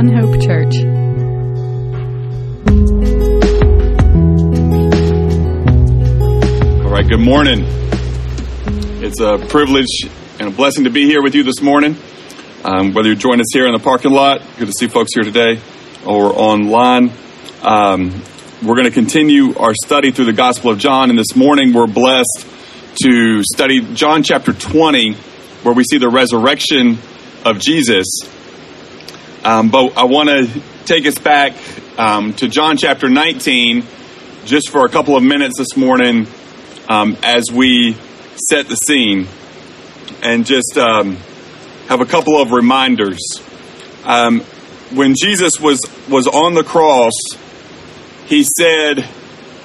One Hope Church. All right, good morning. It's a privilege and a blessing to be here with you this morning. Um, whether you join us here in the parking lot, good to see folks here today, or online. Um, we're going to continue our study through the Gospel of John, and this morning we're blessed to study John chapter 20, where we see the resurrection of Jesus. Um, but I want to take us back um, to John chapter 19 just for a couple of minutes this morning um, as we set the scene and just um, have a couple of reminders. Um, when Jesus was, was on the cross, he said,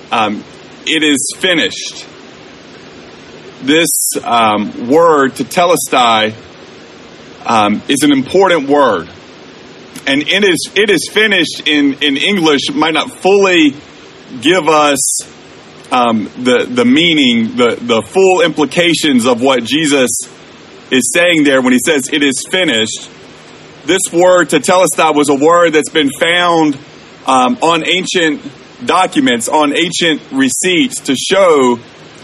um, It is finished. This word, tetelestai, um, is an important word. And it is, it is finished in, in English, might not fully give us um, the, the meaning, the, the full implications of what Jesus is saying there when he says it is finished. This word, tetelestai, was a word that's been found um, on ancient documents, on ancient receipts to show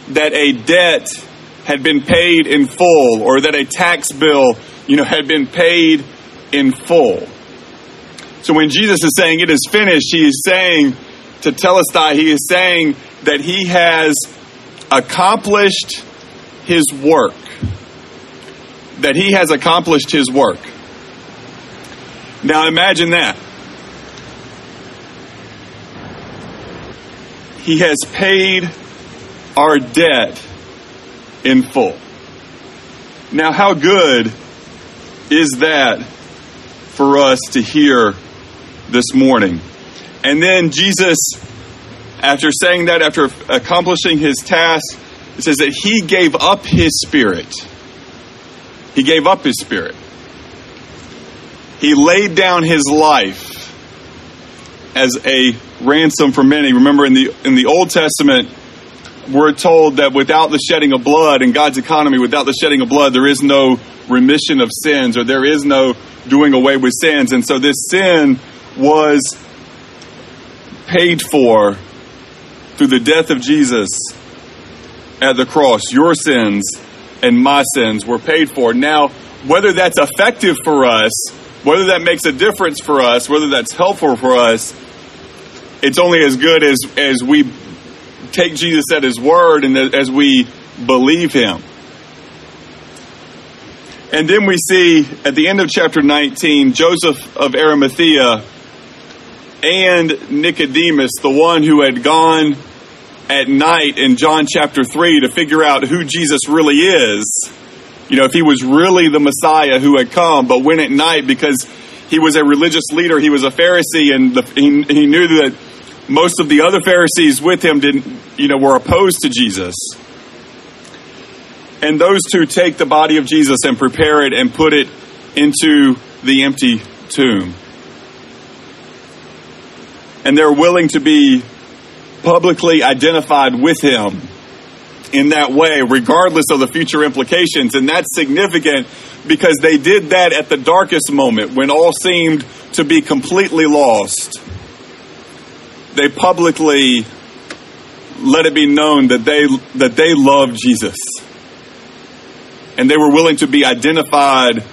that a debt had been paid in full or that a tax bill, you know, had been paid in full. So when Jesus is saying it is finished, he is saying tetelestai, he is saying that he has accomplished his work. That he has accomplished his work. Now imagine that. He has paid our debt in full. Now, how good is that for us to hear this morning? And then Jesus, after saying that, after accomplishing his task, it says that he gave up his spirit. He gave up his spirit. He laid down his life as a ransom for many. Remember in the in the Old Testament, we're told that without the shedding of blood in God's economy, without the shedding of blood, there is no remission of sins or there is no doing away with sins. And so this sin was paid for through the death of Jesus at the cross. Your sins and my sins were paid for. Now, whether that's effective for us, whether that makes a difference for us, whether that's helpful for us, it's only as good as, as we take Jesus at his word and as we believe him. And then we see at the end of chapter 19, Joseph of Arimathea and Nicodemus, the one who had gone at night in John chapter 3 to figure out who Jesus really is. You know, if he was really the Messiah who had come, but went at night because he was a religious leader, he was a Pharisee, and the, he, he knew that most of the other Pharisees with him didn't, you know, were opposed to Jesus. And those two take the body of Jesus and prepare it and put it into the empty tomb. And they're willing to be publicly identified with him in that way, regardless of the future implications. And that's significant because they did that at the darkest moment when all seemed to be completely lost. They publicly let it be known that they that they loved Jesus. And they were willing to be identified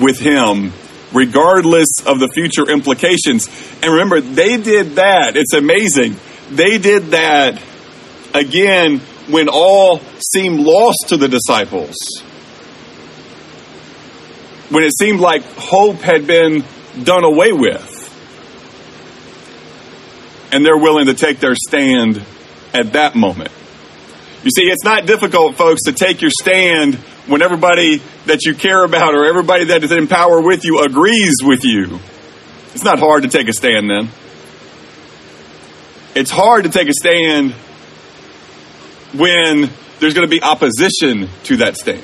with him regardless of the future implications. And remember, they did that. It's amazing. They did that again when all seemed lost to the disciples. When it seemed like hope had been done away with. And they're willing to take their stand at that moment. You see, it's not difficult, folks, to take your stand when everybody that you care about or everybody that is in power with you agrees with you. It's not hard to take a stand then. It's hard to take a stand when there's going to be opposition to that stand.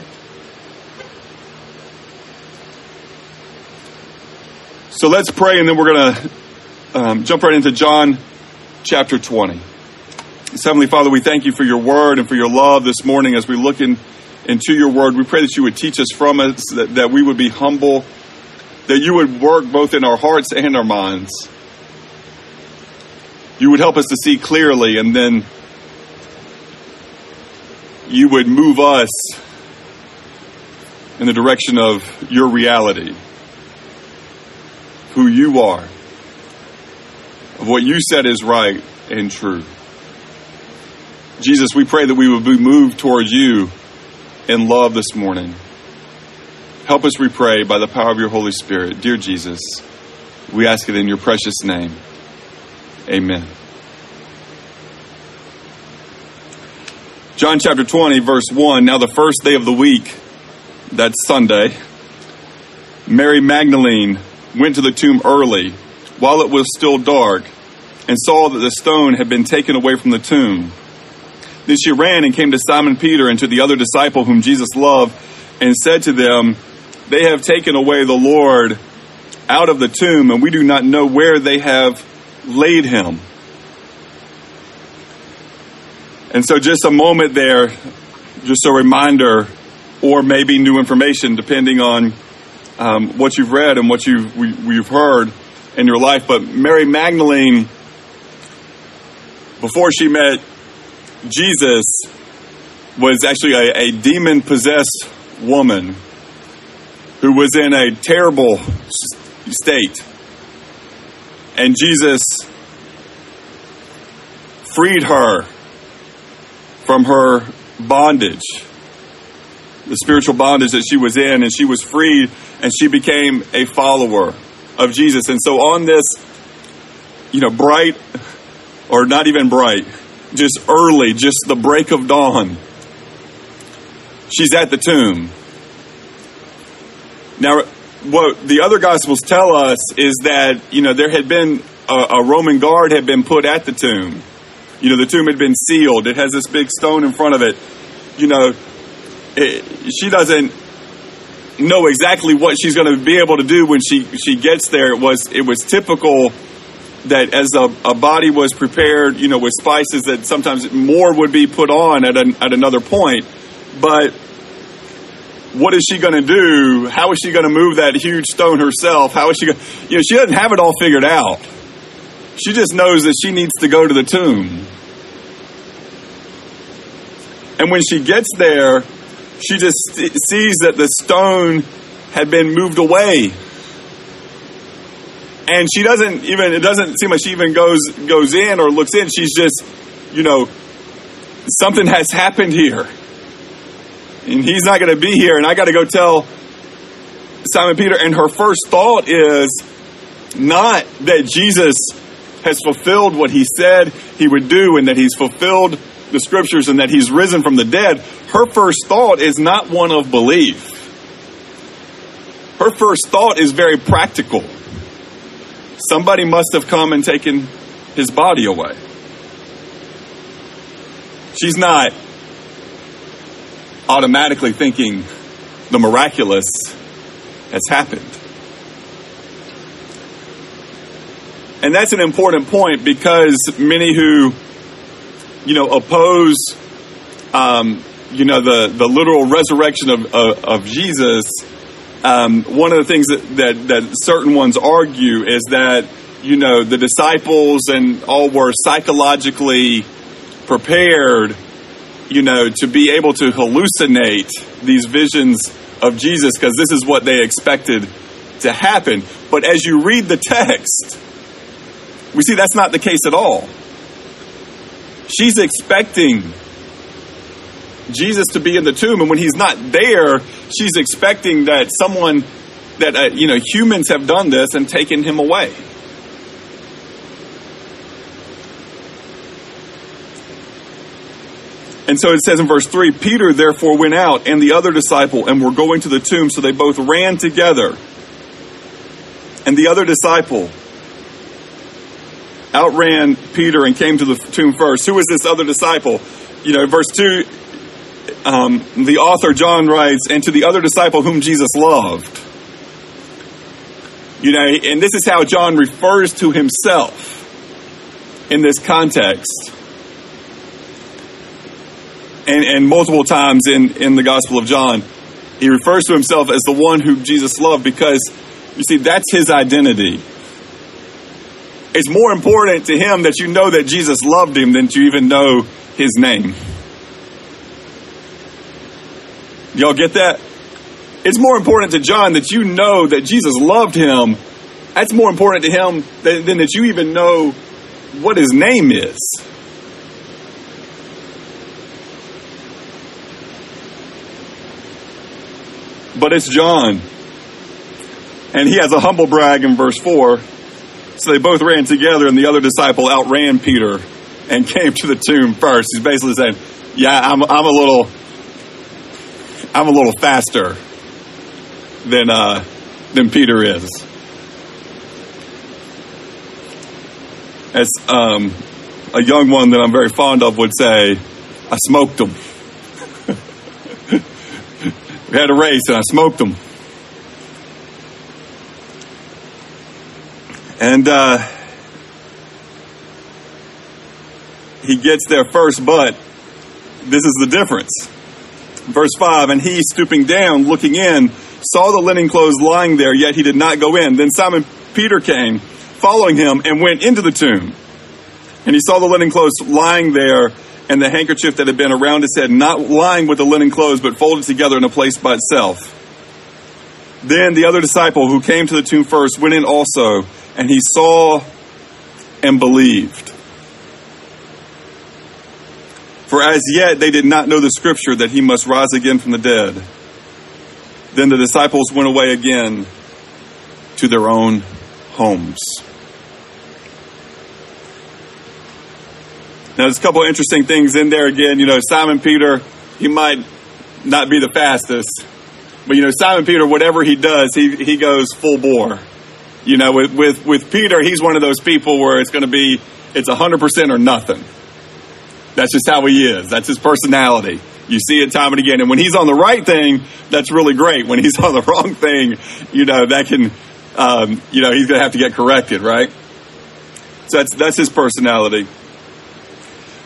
So let's pray, and then we're going to um, jump right into John chapter 20. Heavenly Father, we thank you for your word and for your love this morning as we look in, into your word. We pray that you would teach us from it, that, that we would be humble that you would work both in our hearts and our minds. You would help us to see clearly, and then you would move us in the direction of your reality, who you are, of what you said is right and true. Jesus, we pray that we would be moved towards you in love this morning. Help us, we pray, by the power of your Holy Spirit. Dear Jesus, we ask it in your precious name. Amen. John chapter 20, verse 1. Now, the first day of the week, that's Sunday, Mary Magdalene went to the tomb early while it was still dark and saw that the stone had been taken away from the tomb. Then she ran and came to Simon Peter and to the other disciple whom Jesus loved and said to them, they have taken away the Lord out of the tomb, and we do not know where they have laid him. And so, just a moment there, just a reminder, or maybe new information, depending on um, what you've read and what you've, we, have heard in your life. But Mary Magdalene, before she met Jesus, was actually a, a demon possessed woman who was in a terrible state. And Jesus freed her from her bondage, the spiritual bondage that she was in, and she was freed and she became a follower of Jesus. And so on this, you know, bright, or not even bright, just early, just the break of dawn, she's at the tomb now, what the other gospels tell us is that, you know, there had been a, a, Roman guard had been put at the tomb. You know, the tomb had been sealed. It has this big stone in front of it. You know, it, she doesn't know exactly what she's going to be able to do when she, she gets there. It was, it was typical that as a, a body was prepared, you know, with spices that sometimes more would be put on at, an, at another point. But what is she going to do? How is she going to move that huge stone herself? How is she going? You know, she doesn't have it all figured out. She just knows that she needs to go to the tomb. And when she gets there, she just sees that the stone had been moved away. And she doesn't even it doesn't seem like she even goes goes in or looks in. She's just, you know, something has happened here and he's not going to be here, and I got to go tell Simon Peter. And her first thought is not that Jesus has fulfilled what he said he would do and that he's fulfilled the scriptures and that he's risen from the dead. Her first thought is not one of belief. Her first thought is very practical. Somebody must have come and taken his body away. She's not automatically thinking the miraculous has happened. And that's an important point because many who, you know, oppose, um, you know, the, the literal resurrection of, of, of Jesus, um, one of the things that, that, that certain ones argue is that, you know, the disciples and all were psychologically prepared you know, to be able to hallucinate these visions of Jesus because this is what they expected to happen. But as you read the text, we see that's not the case at all. She's expecting Jesus to be in the tomb, and when he's not there, she's expecting that someone, that, uh, you know, humans have done this and taken him away. And so it says in verse 3 Peter therefore went out and the other disciple and were going to the tomb, so they both ran together. And the other disciple outran Peter and came to the tomb first. Who was this other disciple? You know, verse 2, um, the author John writes, and to the other disciple whom Jesus loved. You know, and this is how John refers to himself in this context and, and multiple times in, in the Gospel of John, he refers to himself as the one who Jesus loved because You see, that's his identity. It's more important to him that you know that Jesus loved him than to even know his name. Y'all get that? It's more important to John that you know that Jesus loved him. That's more important to him than, than that you even know what his name is. But it's John. And he has a humble brag in verse 4. So they both ran together, and the other disciple outran Peter and came to the tomb first. He's basically saying, Yeah, I'm, I'm a little. I'm a little faster than uh, than Peter is. As um, a young one that I'm very fond of would say, I smoked him. we had a race and I smoked him. And uh, he gets there first, but this is the difference. Verse 5 And he, stooping down, looking in, saw the linen clothes lying there, yet he did not go in. Then Simon Peter came, following him, and went into the tomb. And he saw the linen clothes lying there, and the handkerchief that had been around his head, not lying with the linen clothes, but folded together in a place by itself. Then the other disciple who came to the tomb first went in also, and he saw and believed. For as yet they did not know the scripture that he must rise again from the dead. Then the disciples went away again to their own homes. Now, there's a couple interesting things in there again. You know, Simon Peter, he might not be the fastest, but you know, Simon Peter, whatever he does, he, he goes full bore. You know, with, with, with Peter, he's one of those people where it's going to be, it's 100% or nothing. That's just how he is. That's his personality. You see it time and again. And when he's on the right thing, that's really great. When he's on the wrong thing, you know, that can, um, you know, he's going to have to get corrected, right? So that's, that's his personality.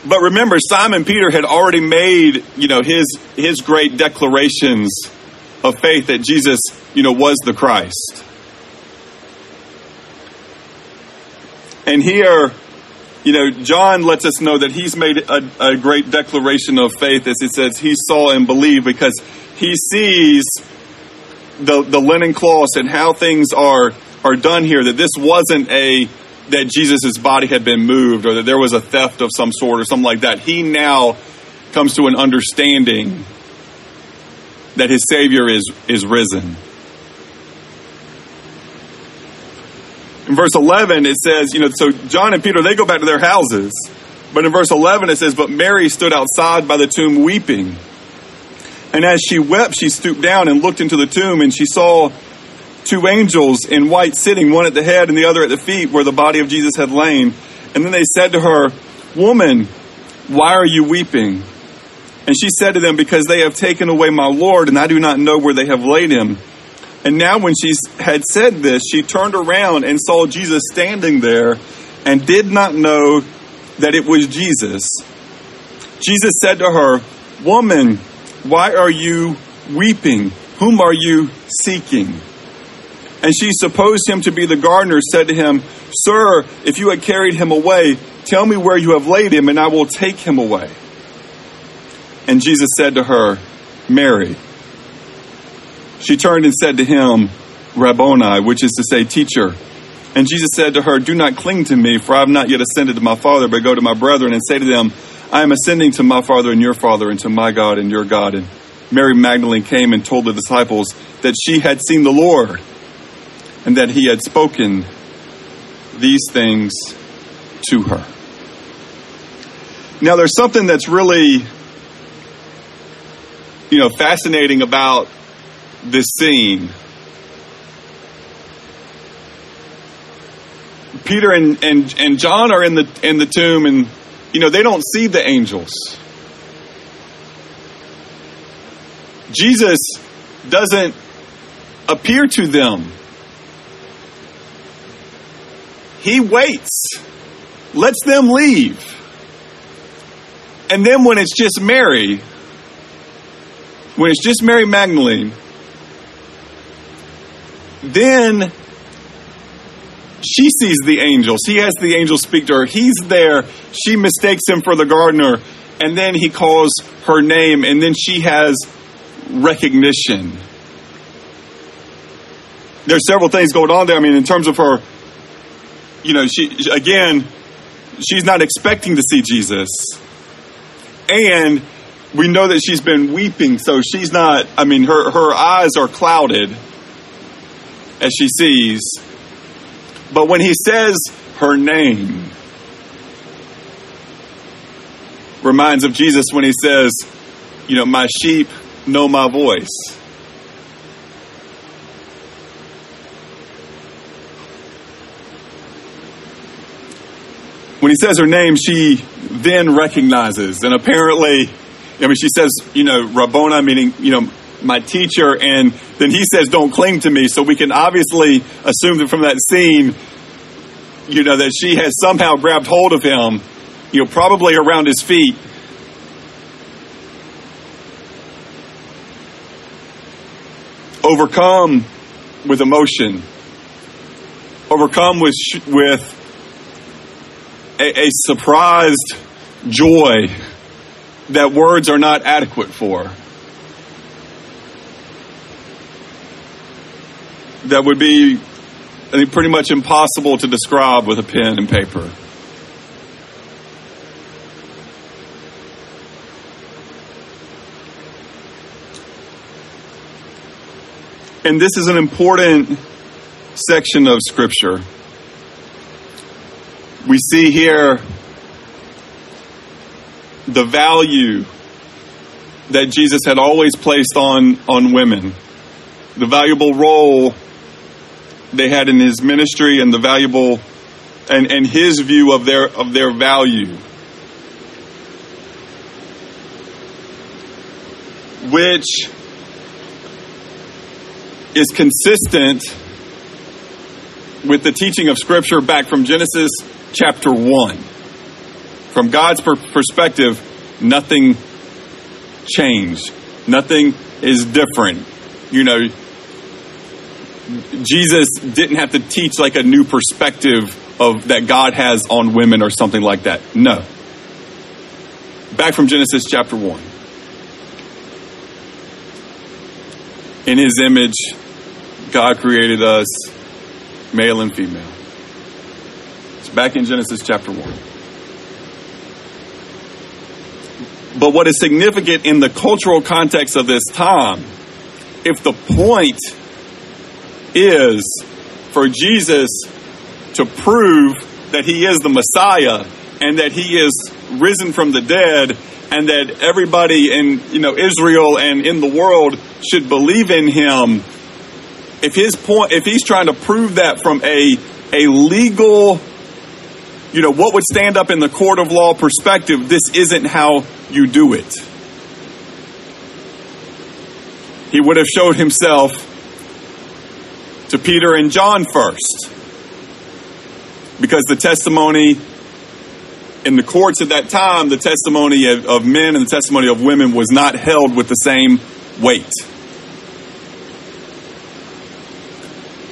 But remember, Simon Peter had already made, you know, his, his great declarations of faith that Jesus, you know, was the Christ. And here, you know, John lets us know that he's made a, a, great declaration of faith as he says he saw and believed because he sees the, the linen cloths and how things are, are done here, that this wasn't a, that Jesus' body had been moved or that there was a theft of some sort or something like that. He now comes to an understanding that his Savior is, is risen. In verse 11, it says, you know, so John and Peter, they go back to their houses. But in verse 11, it says, But Mary stood outside by the tomb weeping. And as she wept, she stooped down and looked into the tomb, and she saw two angels in white sitting, one at the head and the other at the feet, where the body of Jesus had lain. And then they said to her, Woman, why are you weeping? And she said to them, Because they have taken away my Lord, and I do not know where they have laid him. And now, when she had said this, she turned around and saw Jesus standing there and did not know that it was Jesus. Jesus said to her, Woman, why are you weeping? Whom are you seeking? And she supposed him to be the gardener, said to him, Sir, if you had carried him away, tell me where you have laid him, and I will take him away. And Jesus said to her, Mary. She turned and said to him, Rabboni, which is to say, teacher. And Jesus said to her, Do not cling to me, for I have not yet ascended to my Father, but go to my brethren and say to them, I am ascending to my Father and your Father, and to my God and your God. And Mary Magdalene came and told the disciples that she had seen the Lord, and that he had spoken these things to her. Now, there's something that's really, you know, fascinating about this scene. Peter and, and, and John are in the in the tomb and you know they don't see the angels. Jesus doesn't appear to them. He waits, lets them leave. And then when it's just Mary, when it's just Mary Magdalene, then she sees the angel. She has the angel speak to her. He's there. She mistakes him for the gardener. And then he calls her name, and then she has recognition. There's several things going on there. I mean, in terms of her, you know, she, again, she's not expecting to see Jesus. And we know that she's been weeping, so she's not, I mean, her, her eyes are clouded as she sees. But when he says her name, reminds of Jesus when he says, you know, my sheep know my voice. When he says her name, she then recognizes, and apparently, I mean, she says, you know, Rabboni, meaning, you know, my teacher, and then he says, don't cling to me. So we can obviously assume that from that scene, you know, that she has somehow grabbed hold of him, you know, probably around his feet. Overcome with emotion, overcome with, with a, a surprised joy that words are not adequate for. That would be, I think, pretty much impossible to describe with a pen and paper. And this is an important section of Scripture we see here the value that Jesus had always placed on, on women, the valuable role they had in his ministry and the valuable and, and his view of their of their value. Which is consistent with the teaching of Scripture back from Genesis chapter 1. From God's per- perspective, nothing changed. Nothing is different. You know, Jesus didn't have to teach like a new perspective of that God has on women or something like that. No. Back from Genesis chapter 1. In his image, God created us male and female It's back in Genesis chapter 1. But what is significant in the cultural context of this time, if the point is for Jesus to prove that he is the Messiah and that he is risen from the dead and that everybody in you know Israel and in the world should believe in him if his point if he's trying to prove that from a a legal you know, what would stand up in the court of law perspective, this isn't how you do it. He would have showed himself to Peter and John first. Because the testimony in the courts at that time, the testimony of, of men and the testimony of women was not held with the same weight.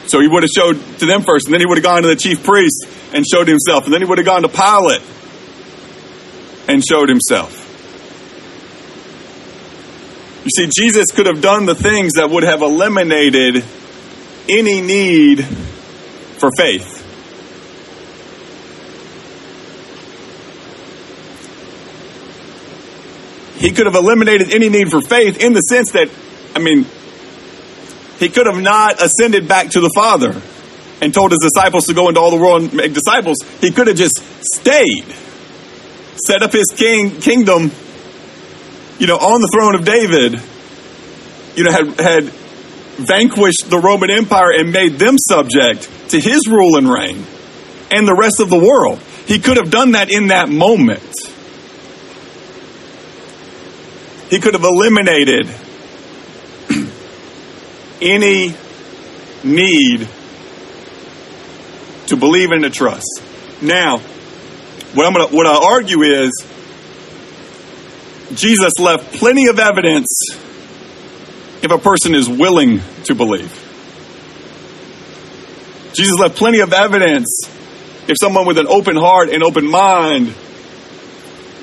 So he would have showed to them first, and then he would have gone to the chief priest and showed himself, and then he would have gone to Pilate and showed himself. You see, Jesus could have done the things that would have eliminated any need for faith. He could have eliminated any need for faith in the sense that, I mean, he could have not ascended back to the Father and told his disciples to go into all the world and make disciples. He could have just stayed, set up his king kingdom, you know, on the throne of David, you know, had, had vanquished the Roman Empire and made them subject to his rule and reign and the rest of the world. He could have done that in that moment. He could have eliminated any need to believe and to trust. Now, what I'm gonna what I argue is Jesus left plenty of evidence if a person is willing to believe. Jesus left plenty of evidence if someone with an open heart and open mind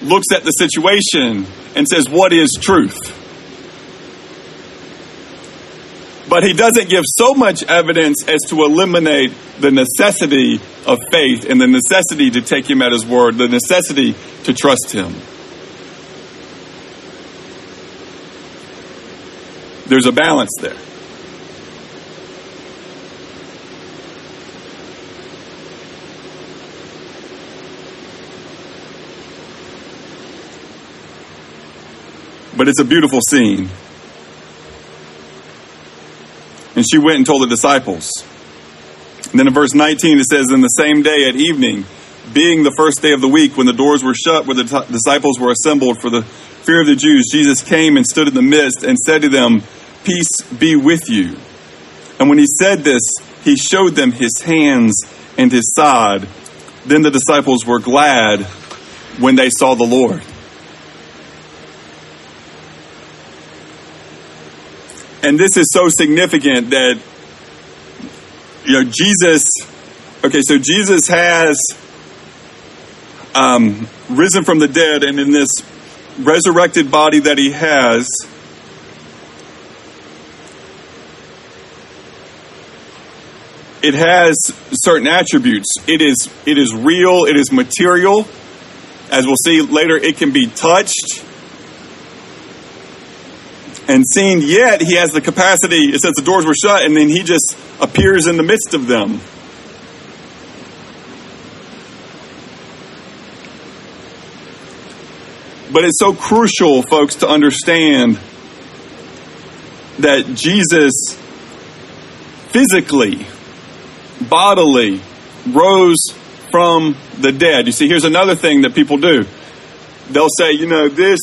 looks at the situation and says, What is truth? But he doesn't give so much evidence as to eliminate the necessity of faith and the necessity to take him at his word, the necessity to trust him. There's a balance there. But it's a beautiful scene. And she went and told the disciples. And then in verse 19 it says, In the same day at evening, being the first day of the week, when the doors were shut, where the disciples were assembled for the fear of the Jews, Jesus came and stood in the midst and said to them, Peace be with you. And when he said this, he showed them his hands and his side. Then the disciples were glad when they saw the Lord. and this is so significant that you know Jesus. Okay, so Jesus has um, risen from the dead, and in this resurrected body that he has, it has certain attributes. It is it is real. It is material. As we'll see later, it can be touched and seen, yet he has the capacity, it says the doors were shut, and then he just appears in the midst of them. But it's so crucial, folks, to understand that Jesus physically, bodily, rose from the dead. You see, here's another thing that people do. They'll say, you know, this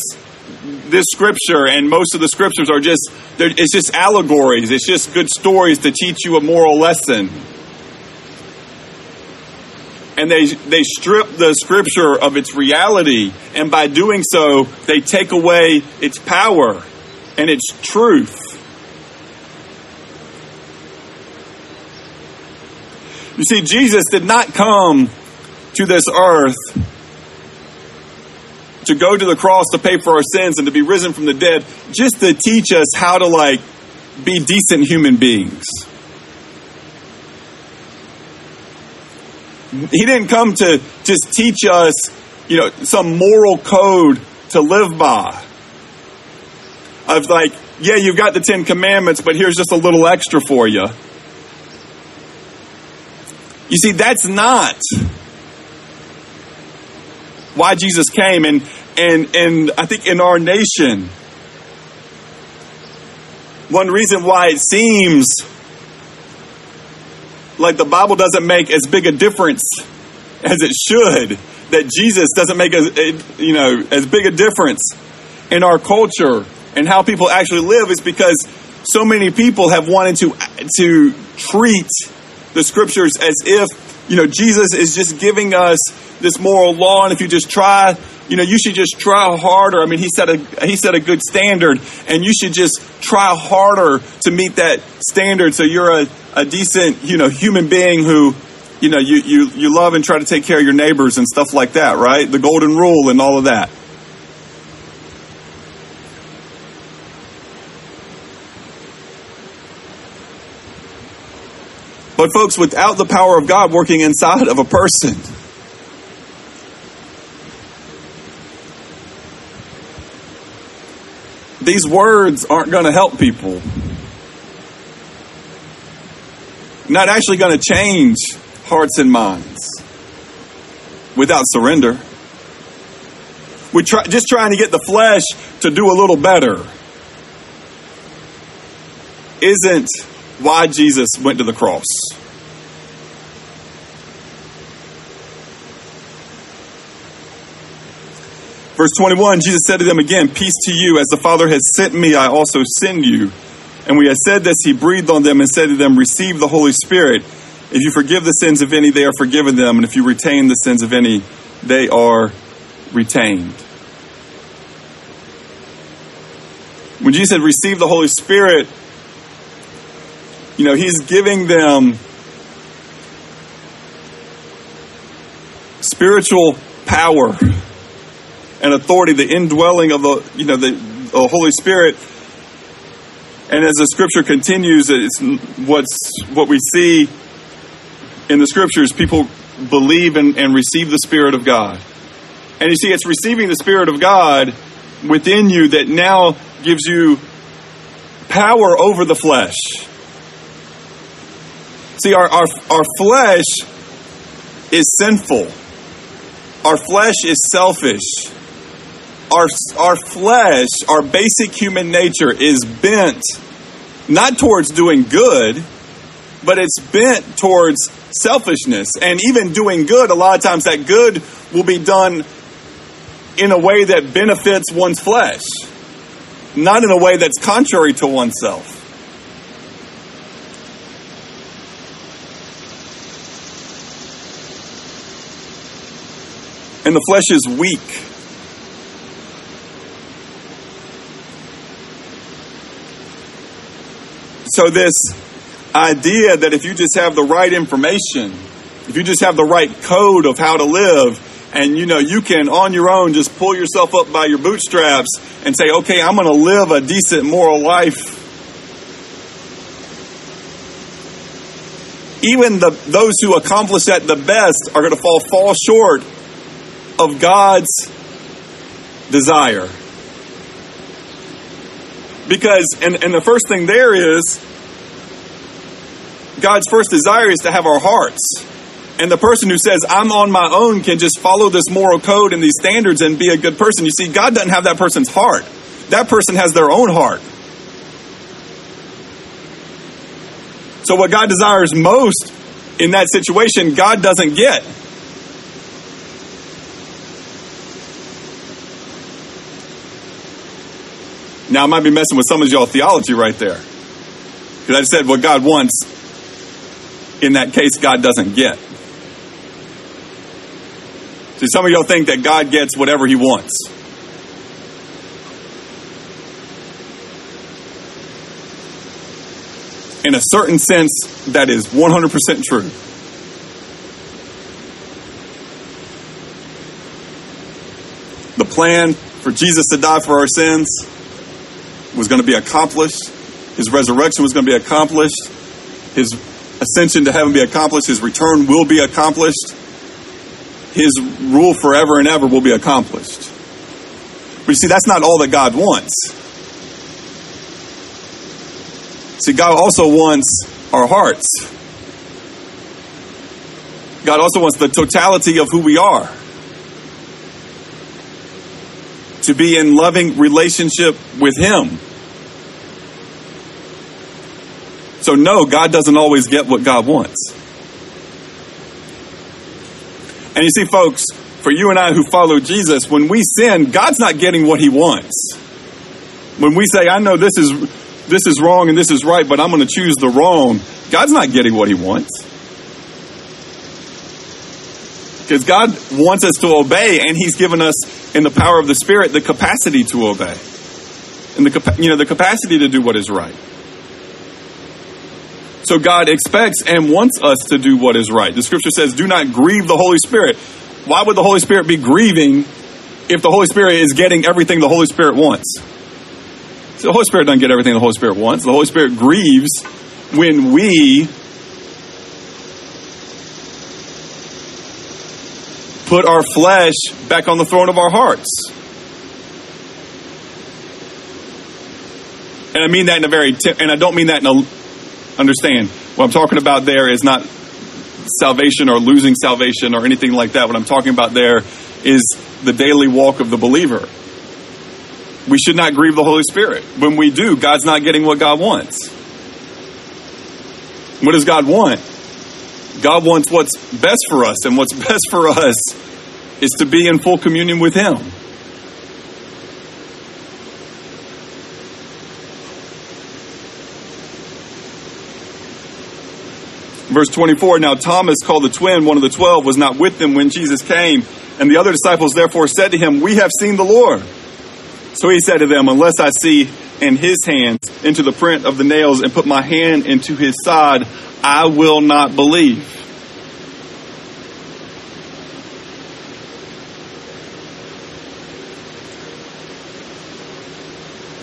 this scripture and most of the scriptures are just it's just allegories it's just good stories to teach you a moral lesson and they they strip the scripture of its reality and by doing so they take away its power and its truth you see jesus did not come to this earth to go to the cross to pay for our sins and to be risen from the dead just to teach us how to like be decent human beings. He didn't come to just teach us, you know, some moral code to live by. Of like, yeah, you've got the Ten Commandments, but here's just a little extra for you. You see, that's not why Jesus came and and and I think in our nation one reason why it seems like the Bible doesn't make as big a difference as it should that Jesus doesn't make as you know as big a difference in our culture and how people actually live is because so many people have wanted to to treat the scriptures as if you know Jesus is just giving us this moral law, and if you just try, you know, you should just try harder. I mean, he set a he set a good standard, and you should just try harder to meet that standard. So you're a, a decent, you know, human being who, you know, you, you you love and try to take care of your neighbors and stuff like that, right? The golden rule and all of that. But folks, without the power of God working inside of a person, these words aren't going to help people. Not actually going to change hearts and minds without surrender. We're try, just trying to get the flesh to do a little better. Isn't why Jesus went to the cross. Verse 21 Jesus said to them again, Peace to you, as the Father has sent me, I also send you. And we had said this, he breathed on them and said to them, Receive the Holy Spirit. If you forgive the sins of any, they are forgiven them. And if you retain the sins of any, they are retained. When Jesus said, Receive the Holy Spirit, you know, he's giving them spiritual power and authority, the indwelling of the, you know, the, the Holy Spirit. And as the scripture continues, it's what's what we see in the scriptures, people believe and, and receive the Spirit of God. And you see, it's receiving the Spirit of God within you that now gives you power over the flesh. See, our, our, our flesh is sinful. Our flesh is selfish. Our, our flesh, our basic human nature is bent not towards doing good, but it's bent towards selfishness. And even doing good, a lot of times that good will be done in a way that benefits one's flesh, not in a way that's contrary to oneself. And the flesh is weak. So, this idea that if you just have the right information, if you just have the right code of how to live, and you know you can on your own just pull yourself up by your bootstraps and say okay i'm going to live a decent moral life even the, those who accomplish that the best are going to fall fall short of god's desire because and, and the first thing there is god's first desire is to have our hearts and the person who says, I'm on my own, can just follow this moral code and these standards and be a good person. You see, God doesn't have that person's heart. That person has their own heart. So, what God desires most in that situation, God doesn't get. Now, I might be messing with some of y'all theology right there. Because I said what God wants, in that case, God doesn't get. See, some of y'all think that God gets whatever he wants. In a certain sense, that is 100% true. The plan for Jesus to die for our sins was going to be accomplished. His resurrection was going to be accomplished. His ascension to heaven be accomplished. His return will be accomplished his rule forever and ever will be accomplished. But you see, that's not all that God wants. See, God also wants our hearts. God also wants the totality of who we are. To be in loving relationship with Him. So, no, God doesn't always get what God wants. And you see, folks, for you and I who follow Jesus, when we sin, God's not getting what he wants. When we say, I know this is this is wrong and this is right, but I'm going to choose the wrong, God's not getting what he wants. Because God wants us to obey, and He's given us, in the power of the Spirit, the capacity to obey, and the you know the capacity to do what is right. So God expects and wants us to do what is right. The scripture says, do not grieve the Holy Spirit. Why would the Holy Spirit be grieving if the Holy Spirit is getting everything the Holy Spirit wants? So the Holy Spirit doesn't get everything the Holy Spirit wants. The Holy Spirit grieves when we put our flesh back on the throne of our hearts. And I mean that in a very, and I don't mean that in a understand, what I'm talking about there is not salvation or losing salvation or anything like that. What I'm talking about there is the daily walk of the believer. We should not grieve the Holy Spirit. When we do, God's not getting what God wants. What does God want? God wants what's best for us, and what's best for us is to be in full communion with Him. Verse 24 Now Thomas, called the twin, one of the twelve, was not with them when Jesus came. And the other disciples therefore said to him, We have seen the Lord. So he said to them, Unless I see and his hands into the print of the nails and put my hand into his side, I will not believe.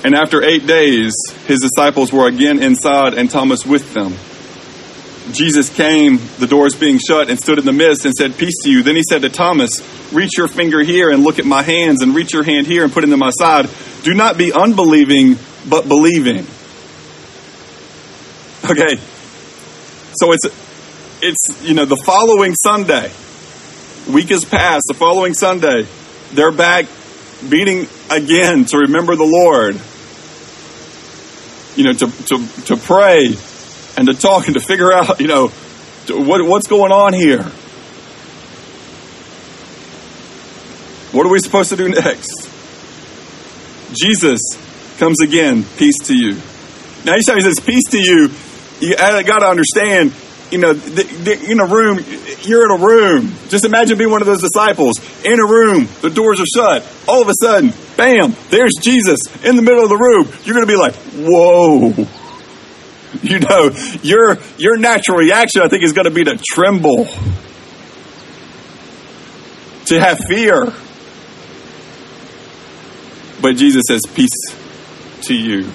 And after eight days, his disciples were again inside and Thomas with them. Jesus came, the doors being shut, and stood in the midst and said, Peace to you. Then he said to Thomas, Reach your finger here and look at my hands, and reach your hand here and put it into my side. Do not be unbelieving, but believing. Okay. So it's, it's, you know, the following Sunday, week has passed, the following Sunday, they're back meeting again to remember the Lord. You know, to, to, to pray and to talk and to figure out, you know, what, what's going on here. What are we supposed to do next? Jesus comes again, peace to you. Now, each time he says peace to you, you got to understand, you know, the, the, in a room, you're in a room. Just imagine being one of those disciples in a room, the doors are shut. All of a sudden, bam, there's Jesus in the middle of the room. You're going to be like, whoa. You know, your your natural reaction, I think, is going to be to tremble, to have fear. But Jesus says, "Peace to you."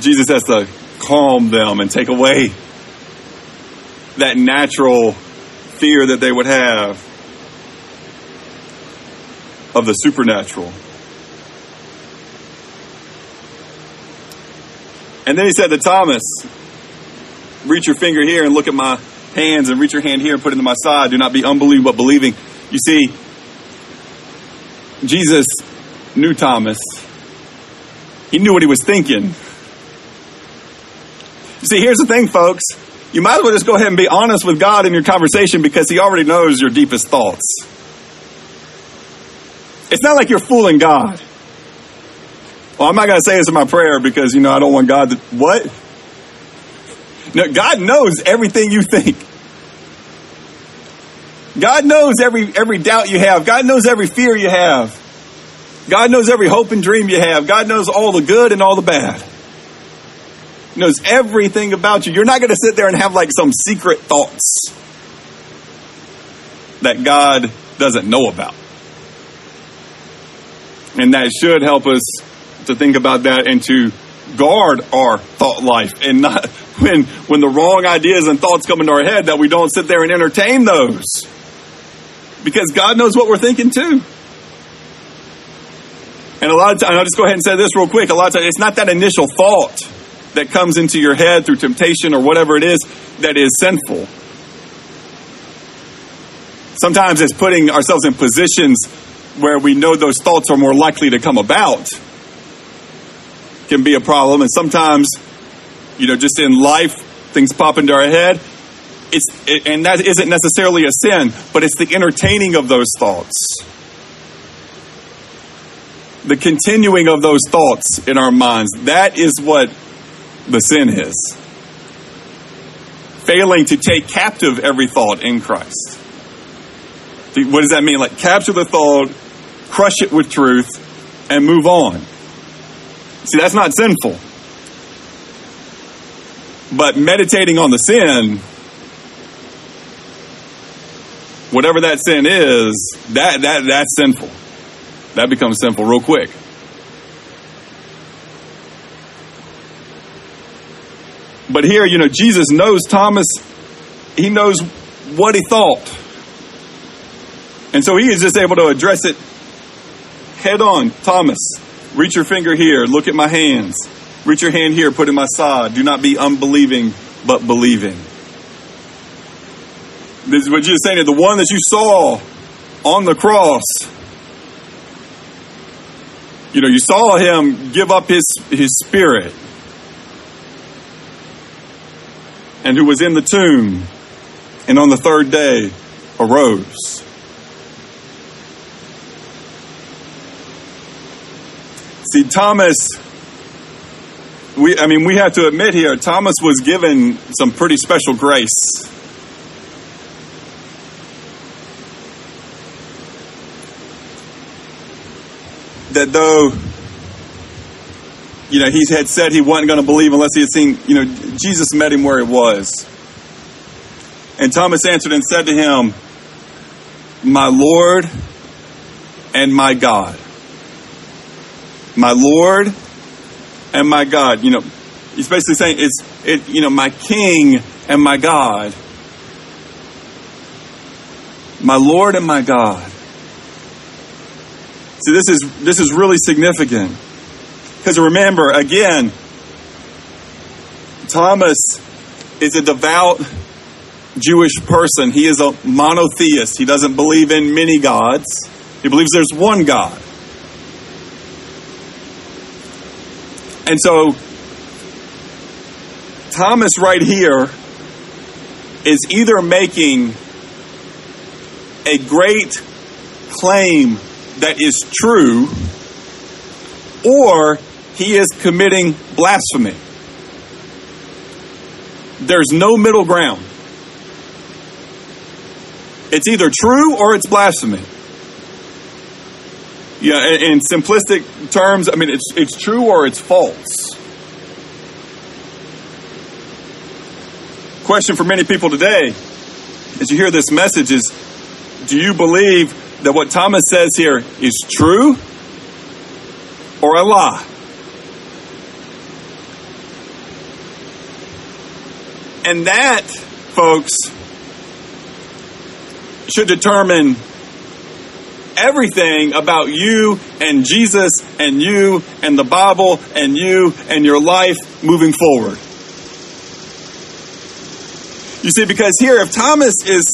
Jesus has to calm them and take away that natural fear that they would have of the supernatural. And then he said to Thomas, Reach your finger here and look at my hands, and reach your hand here and put it into my side. Do not be unbelieving, but believing. You see, Jesus knew Thomas. He knew what he was thinking. You see, here's the thing, folks. You might as well just go ahead and be honest with God in your conversation because He already knows your deepest thoughts. It's not like you're fooling God. Well, I'm not going to say this in my prayer because, you know, I don't want God to. What? No, God knows everything you think. God knows every every doubt you have. God knows every fear you have. God knows every hope and dream you have. God knows all the good and all the bad. He knows everything about you. You're not going to sit there and have like some secret thoughts that God doesn't know about. And that should help us to think about that and to guard our thought life and not when when the wrong ideas and thoughts come into our head that we don't sit there and entertain those because God knows what we're thinking too. And a lot of times, I'll just go ahead and say this real quick. A lot of times, it's not that initial thought that comes into your head through temptation or whatever it is that is sinful. Sometimes it's putting ourselves in positions where we know those thoughts are more likely to come about can be a problem. And sometimes, you know, just in life, things pop into our head. It's, it, and that isn't necessarily a sin, but it's the entertaining of those thoughts. The continuing of those thoughts in our minds. That is what the sin is. Failing to take captive every thought in Christ. What does that mean? Like capture the thought, crush it with truth, and move on. See, that's not sinful. But meditating on the sin, whatever that sin is, that, that, that's sinful. That becomes sinful real quick. But here, you know, Jesus knows Thomas, he knows what he thought. And so he is just able to address it head on. Thomas, Reach your finger here, look at my hands. Reach your hand here, put in my side. Do not be unbelieving, but believing. This is what Jesus is saying. The one that you saw on the cross, you know, you saw him give up his, his spirit. And who was in the tomb, and on the third day arose. See, Thomas, we, I mean, we have to admit here, Thomas was given some pretty special grace. That though, you know, he had said he wasn't going to believe unless he had seen, you know, Jesus met him where he was. And Thomas answered and said to him, My Lord and my God. My Lord and my God. You know, he's basically saying it's it, you know, my King and my God. My Lord and my God. See, this is this is really significant. Because remember, again, Thomas is a devout Jewish person. He is a monotheist. He doesn't believe in many gods. He believes there's one God. And so, Thomas, right here, is either making a great claim that is true, or he is committing blasphemy. There's no middle ground. It's either true or it's blasphemy. Yeah, in, in simplistic terms, I mean, it's, it's true or it's false. Question for many people today, as you hear this message, is do you believe that what Thomas says here is true or a lie? And that, folks, should determine everything about you and Jesus and you and the Bible and you and your life moving forward. You see, because here, if Thomas is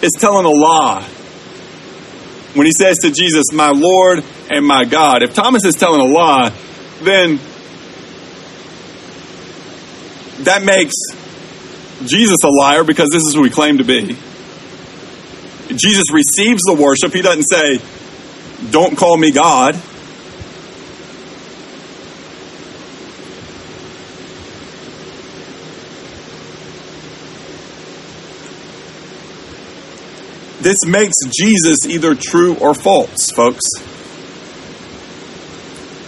is telling a lie when he says to Jesus, "My Lord and my God," if Thomas is telling a lie, then that makes Jesus a liar because this is who he claimed to be. Jesus receives the worship. He doesn't say, Don't call me God. This makes Jesus either true or false, folks.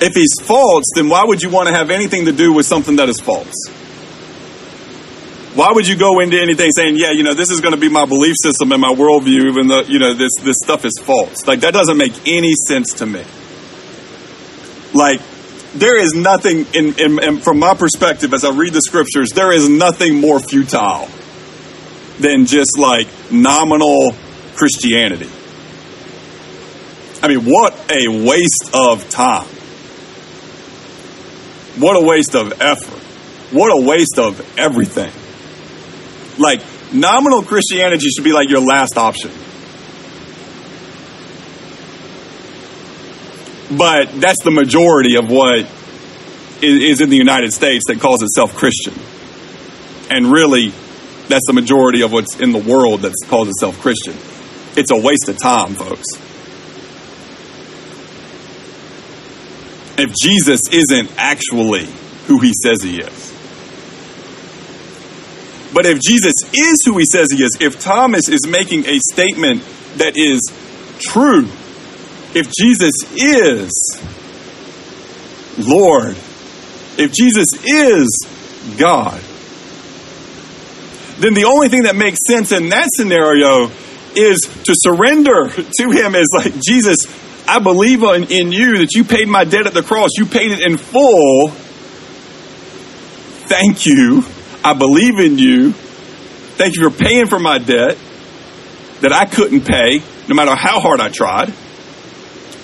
If he's false, then why would you want to have anything to do with something that is false? Why would you go into anything saying, yeah, you know, this is going to be my belief system and my worldview, even though, you know, this, this stuff is false? Like, that doesn't make any sense to me. Like, there is nothing, in, in, in, from my perspective, as I read the scriptures, there is nothing more futile than just like nominal Christianity. I mean, what a waste of time. What a waste of effort. What a waste of everything. Like, nominal Christianity should be like your last option. But that's the majority of what is in the United States that calls itself Christian. And really, that's the majority of what's in the world that calls itself Christian. It's a waste of time, folks. If Jesus isn't actually who he says he is. But if Jesus is who he says he is, if Thomas is making a statement that is true, if Jesus is Lord, if Jesus is God, then the only thing that makes sense in that scenario is to surrender to him as like, Jesus, I believe in, in you that you paid my debt at the cross. You paid it in full. Thank you. I believe in you. Thank you for paying for my debt that I couldn't pay, no matter how hard I tried.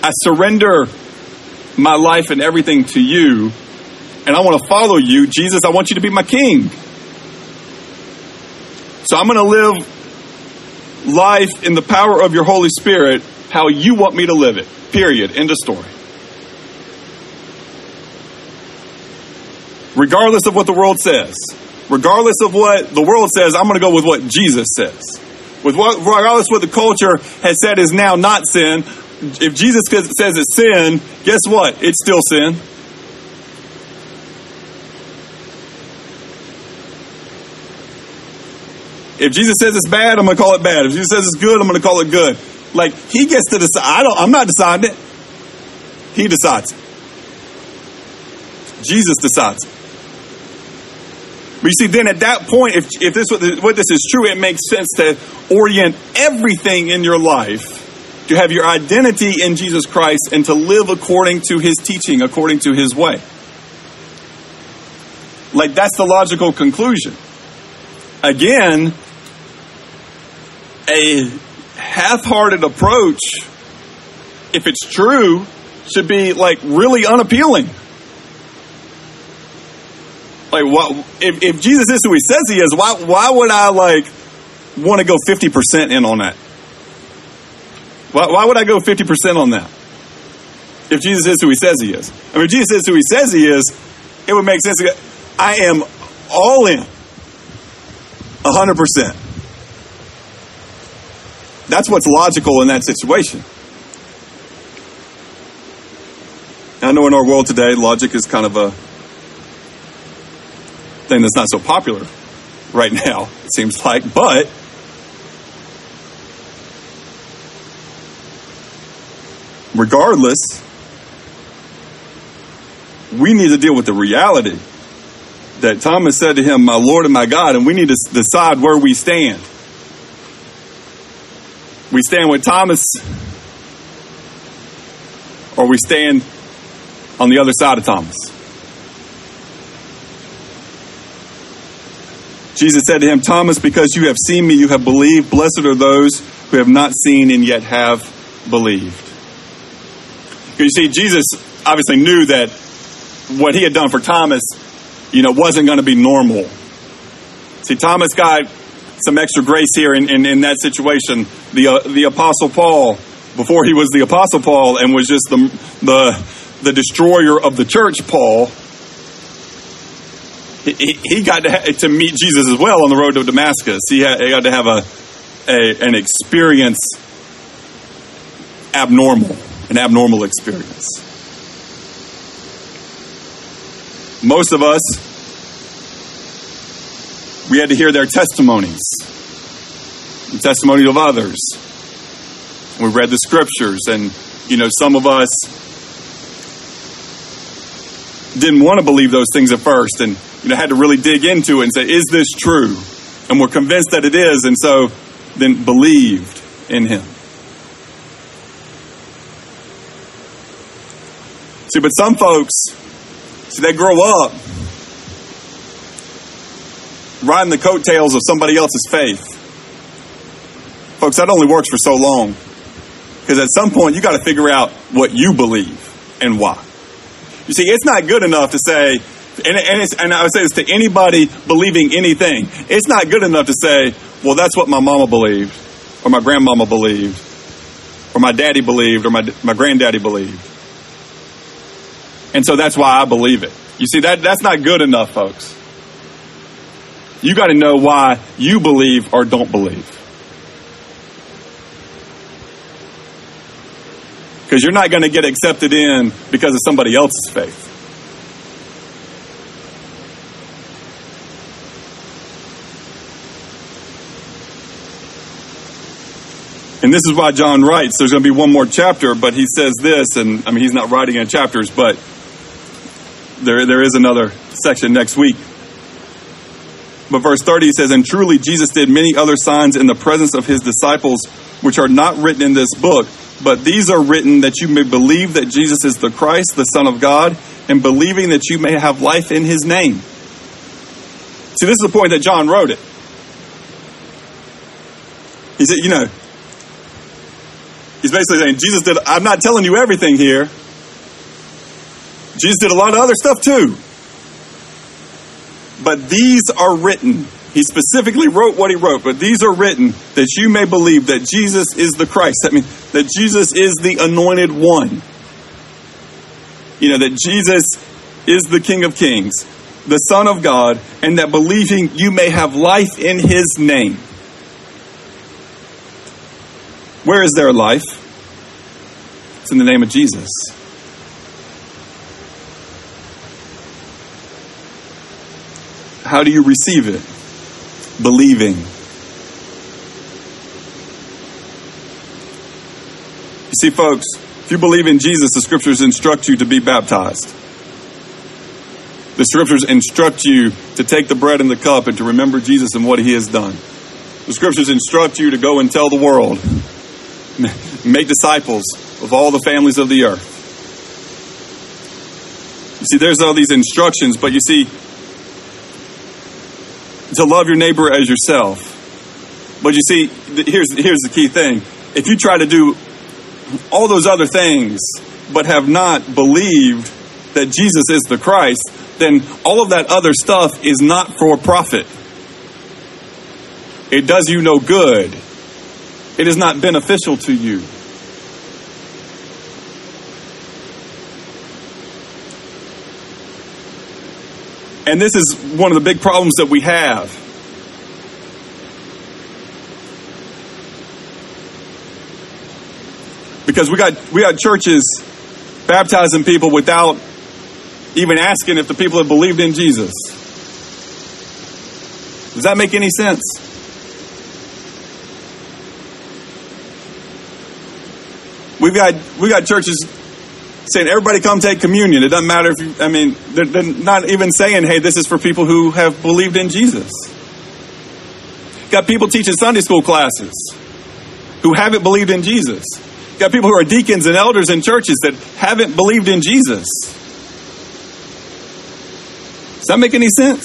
I surrender my life and everything to you, and I want to follow you. Jesus, I want you to be my king. So I'm going to live life in the power of your Holy Spirit how you want me to live it. Period. End of story. Regardless of what the world says regardless of what the world says, I'm going to go with what Jesus says. With what, regardless of what the culture has said is now not sin, if Jesus says it's sin, guess what? It's still sin. If Jesus says it's bad, I'm going to call it bad. If Jesus says it's good, I'm going to call it good. Like he gets to decide. I don't. I'm not deciding it. He decides. Jesus decides. But you see, then at that point, if, if this what this is true, it makes sense to orient everything in your life to have your identity in Jesus Christ and to live according to his teaching, according to his way. Like, that's the logical conclusion. Again, a half hearted approach, if it's true, should be like really unappealing. Like, what, if, if Jesus is who he says he is, why, why would I like want to go 50% in on that? Why, why would I go 50% on that? If Jesus is who he says he is. I mean, Jesus is who he says he is, it would make sense. I am all in. 100%. That's what's logical in that situation. I know in our world today, logic is kind of a thing that's not so popular right now, it seems like, but regardless, we need to deal with the reality that Thomas said to him, My Lord and my God, and we need to decide where we stand. We stand with Thomas, or we stand on the other side of Thomas. Jesus said to him, Thomas, because you have seen me, you have believed. Blessed are those who have not seen and yet have believed. You see, Jesus obviously knew that what he had done for Thomas, you know, wasn't going to be normal. See, Thomas got some extra grace here in, in, in that situation. The, uh, the Apostle Paul, before he was the Apostle Paul and was just the, the, the destroyer of the church, Paul, he, he got to, to meet Jesus as well on the road to Damascus. He, had, he got to have a, a an experience abnormal an abnormal experience. Most of us, we had to hear their testimonies, the testimony of others. We read the scriptures, and, you know, some of us didn't want to believe those things at first and, you know, had to really dig into it and say, is this true? And we're convinced that it is, and so then believed in him. See, but some folks, see, they grow up riding the coattails of somebody else's faith. Folks, that only works for so long. Because at some point, you got to figure out what you believe and why. You see, it's not good enough to say, and, and, and I would say this to anybody believing anything. It's not good enough to say, well, that's what my mama believed, or my grandmama believed, or my daddy believed, or my, my granddaddy believed. And so that's why I believe it. You see, that, that's not good enough, folks. You got to know why you believe or don't believe. Because you're not going to get accepted in because of somebody else's faith. And this is why John writes. There's going to be one more chapter, but he says this, and I mean, he's not writing in chapters, but there, there is another section next week. But verse 30 says, And truly Jesus did many other signs in the presence of his disciples, which are not written in this book, but these are written that you may believe that Jesus is the Christ, the Son of God, and believing that you may have life in his name. See, this is the point that John wrote it. He said, you know, he's basically saying, Jesus did, I'm not telling you everything here. Jesus did a lot of other stuff too. But these are written. He specifically wrote what he wrote, but these are written that you may believe that Jesus is the Christ. That means that Jesus is the anointed one. You know, that Jesus is the King of Kings, the Son of God, and that believing you may have life in his name. Where is their life? It's in the name of Jesus. How do you receive it? Believing. You see, folks, if you believe in Jesus, the scriptures instruct you to be baptized. The scriptures instruct you to take the bread and the cup and to remember Jesus and what he has done. The scriptures instruct you to go and tell the world. make disciples of all the families of the earth. You see, there's all these instructions, but you see, to love your neighbor as yourself. But you see, here's, here's the key thing. If you try to do all those other things, but have not believed that Jesus is the Christ, then all of that other stuff is not for profit. It does you no good. It is not beneficial to you. And this is one of the big problems that we have. Because we got we got churches baptizing people without even asking if the people have believed in Jesus. Does that make any sense? We've got we got churches saying everybody come take communion. It doesn't matter if you, I mean they're, they're not even saying hey this is for people who have believed in Jesus. Got people teaching Sunday school classes who haven't believed in Jesus. Got people who are deacons and elders in churches that haven't believed in Jesus. Does that make any sense?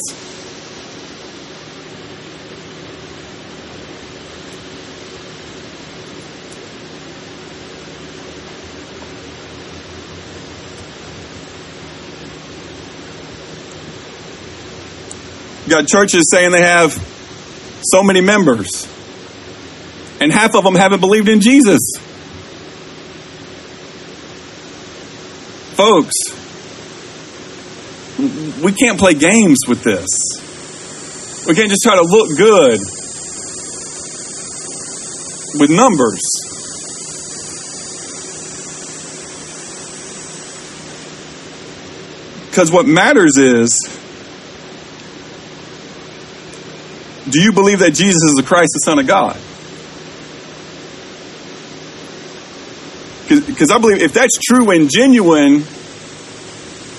Got churches saying they have so many members, and half of them haven't believed in Jesus. Folks, we can't play games with this. We can't just try to look good with numbers. Because what matters is do you believe that Jesus is the Christ, the Son of God? Because I believe if that's true and genuine,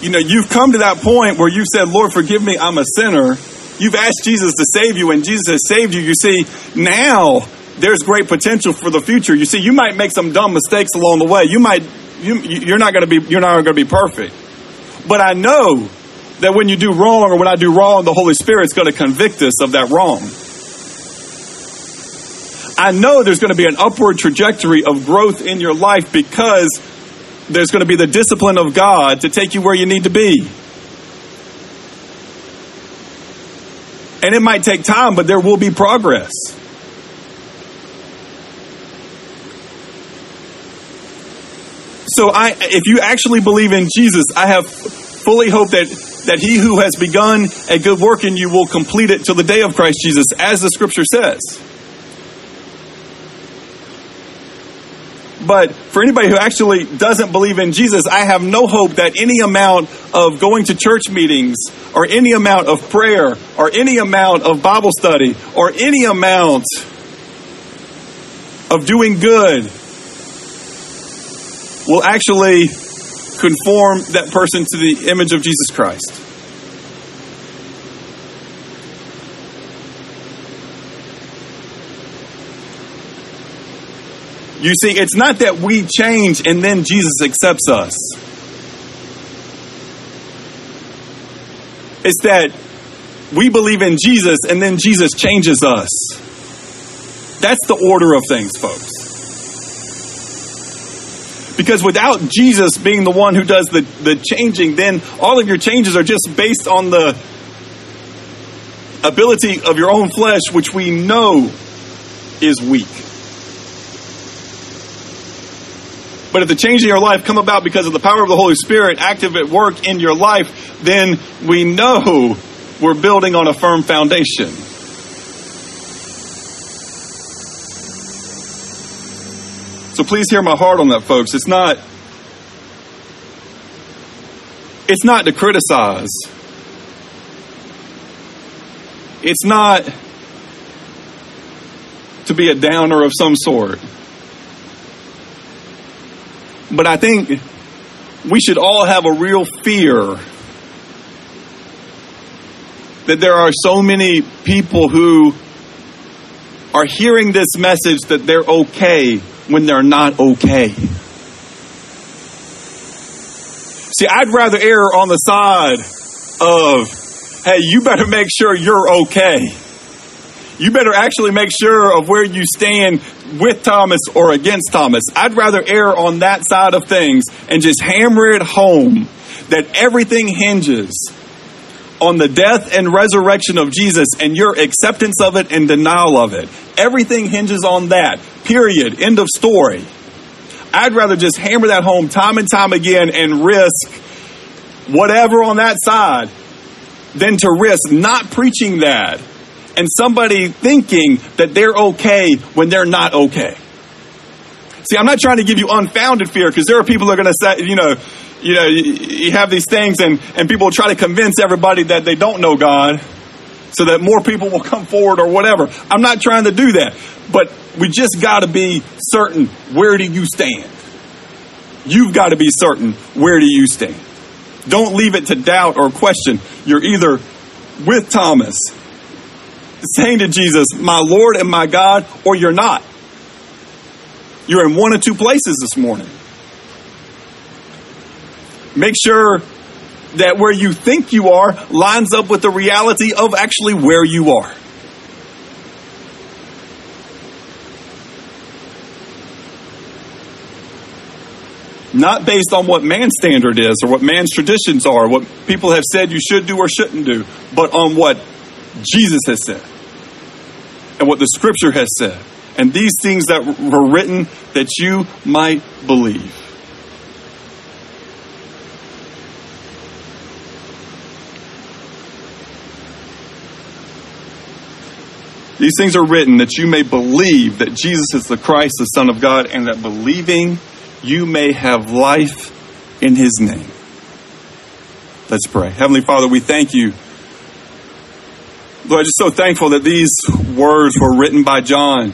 you know, you've come to that point where you've said, Lord, forgive me, I'm a sinner. You've asked Jesus to save you, and Jesus has saved you. You see, now there's great potential for the future. You see, you might make some dumb mistakes along the way. You might, you, you're not going to be, you're not going to be perfect. But I know that when you do wrong or when I do wrong, the Holy Spirit's going to convict us of that wrong. I know there's going to be an upward trajectory of growth in your life because there's going to be the discipline of God to take you where you need to be. And it might take time, but there will be progress. So I if you actually believe in Jesus, I have fully hope that that he who has begun a good work in you will complete it till the day of Christ Jesus, as the scripture says. But for anybody who actually doesn't believe in Jesus, I have no hope that any amount of going to church meetings, or any amount of prayer, or any amount of Bible study, or any amount of doing good will actually conform that person to the image of Jesus Christ. You see, it's not that we change and then Jesus accepts us. It's that we believe in Jesus and then Jesus changes us. That's the order of things, folks. Because without Jesus being the one who does the, the changing, then all of your changes are just based on the ability of your own flesh, which we know is weak. But if the change in your life come about because of the power of the Holy Spirit active at work in your life, then we know we're building on a firm foundation. Please hear my heart on that, folks. It's not it's not to criticize. It's not to be a downer of some sort. But I think we should all have a real fear that there are so many people who are hearing this message that they're okay when they're not okay. See, I'd rather err on the side of, hey, you better make sure you're okay. You better actually make sure of where you stand with Thomas or against Thomas. I'd rather err on that side of things and just hammer it home that everything hinges on the death and resurrection of Jesus and your acceptance of it and denial of it. Everything hinges on that. Period. End of story. I'd rather just hammer that home time and time again and risk whatever on that side than to risk not preaching that and somebody thinking that they're okay when they're not okay. See, I'm not trying to give you unfounded fear because there are people that are going to say, you know, you know, you, have these things and, and people try to convince everybody that they don't know God so that more people will come forward or whatever. I'm not trying to do that. But we just got to be certain where do you stand? You've got to be certain where do you stand. Don't leave it to doubt or question. You're either with Thomas, saying to Jesus, My Lord and my God, or you're not. You're in one of two places this morning. Make sure that where you think you are lines up with the reality of actually where you are. Not based on what man's standard is or what man's traditions are, what people have said you should do or shouldn't do, but on what Jesus has said and what the scripture has said. And these things that were written that you might believe. These things are written that you may believe that Jesus is the Christ, the Son of God, and that believing you may have life in his name. Let's pray. Heavenly Father, we thank you. Lord, I'm just so thankful that these words were written by John,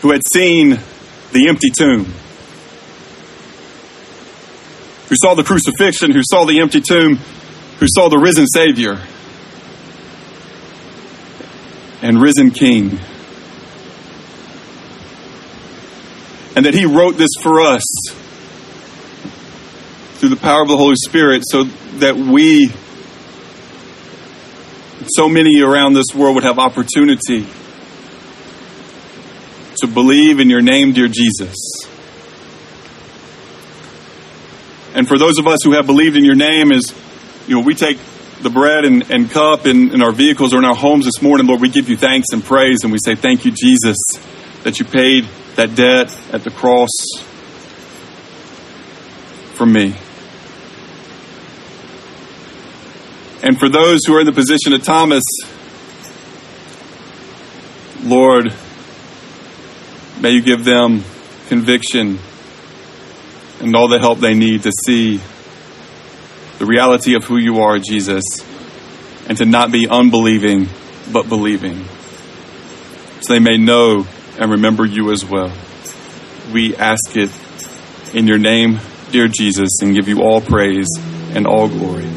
who had seen the empty tomb, who saw the crucifixion, who saw the empty tomb, who saw the risen Savior and risen King. And that He wrote this for us through the power of the Holy Spirit so that we, so many around this world, would have opportunity to believe in your name, dear Jesus. And for those of us who have believed in your name, is you know, we take the bread and, and cup in, in our vehicles or in our homes this morning, Lord, we give you thanks and praise and we say, Thank you, Jesus, that you paid that debt at the cross for me. And for those who are in the position of Thomas, Lord, may you give them conviction and all the help they need to see the reality of who you are, Jesus, and to not be unbelieving, but believing. So they may know and remember you as well. We ask it in your name, dear Jesus, and give you all praise and all glory.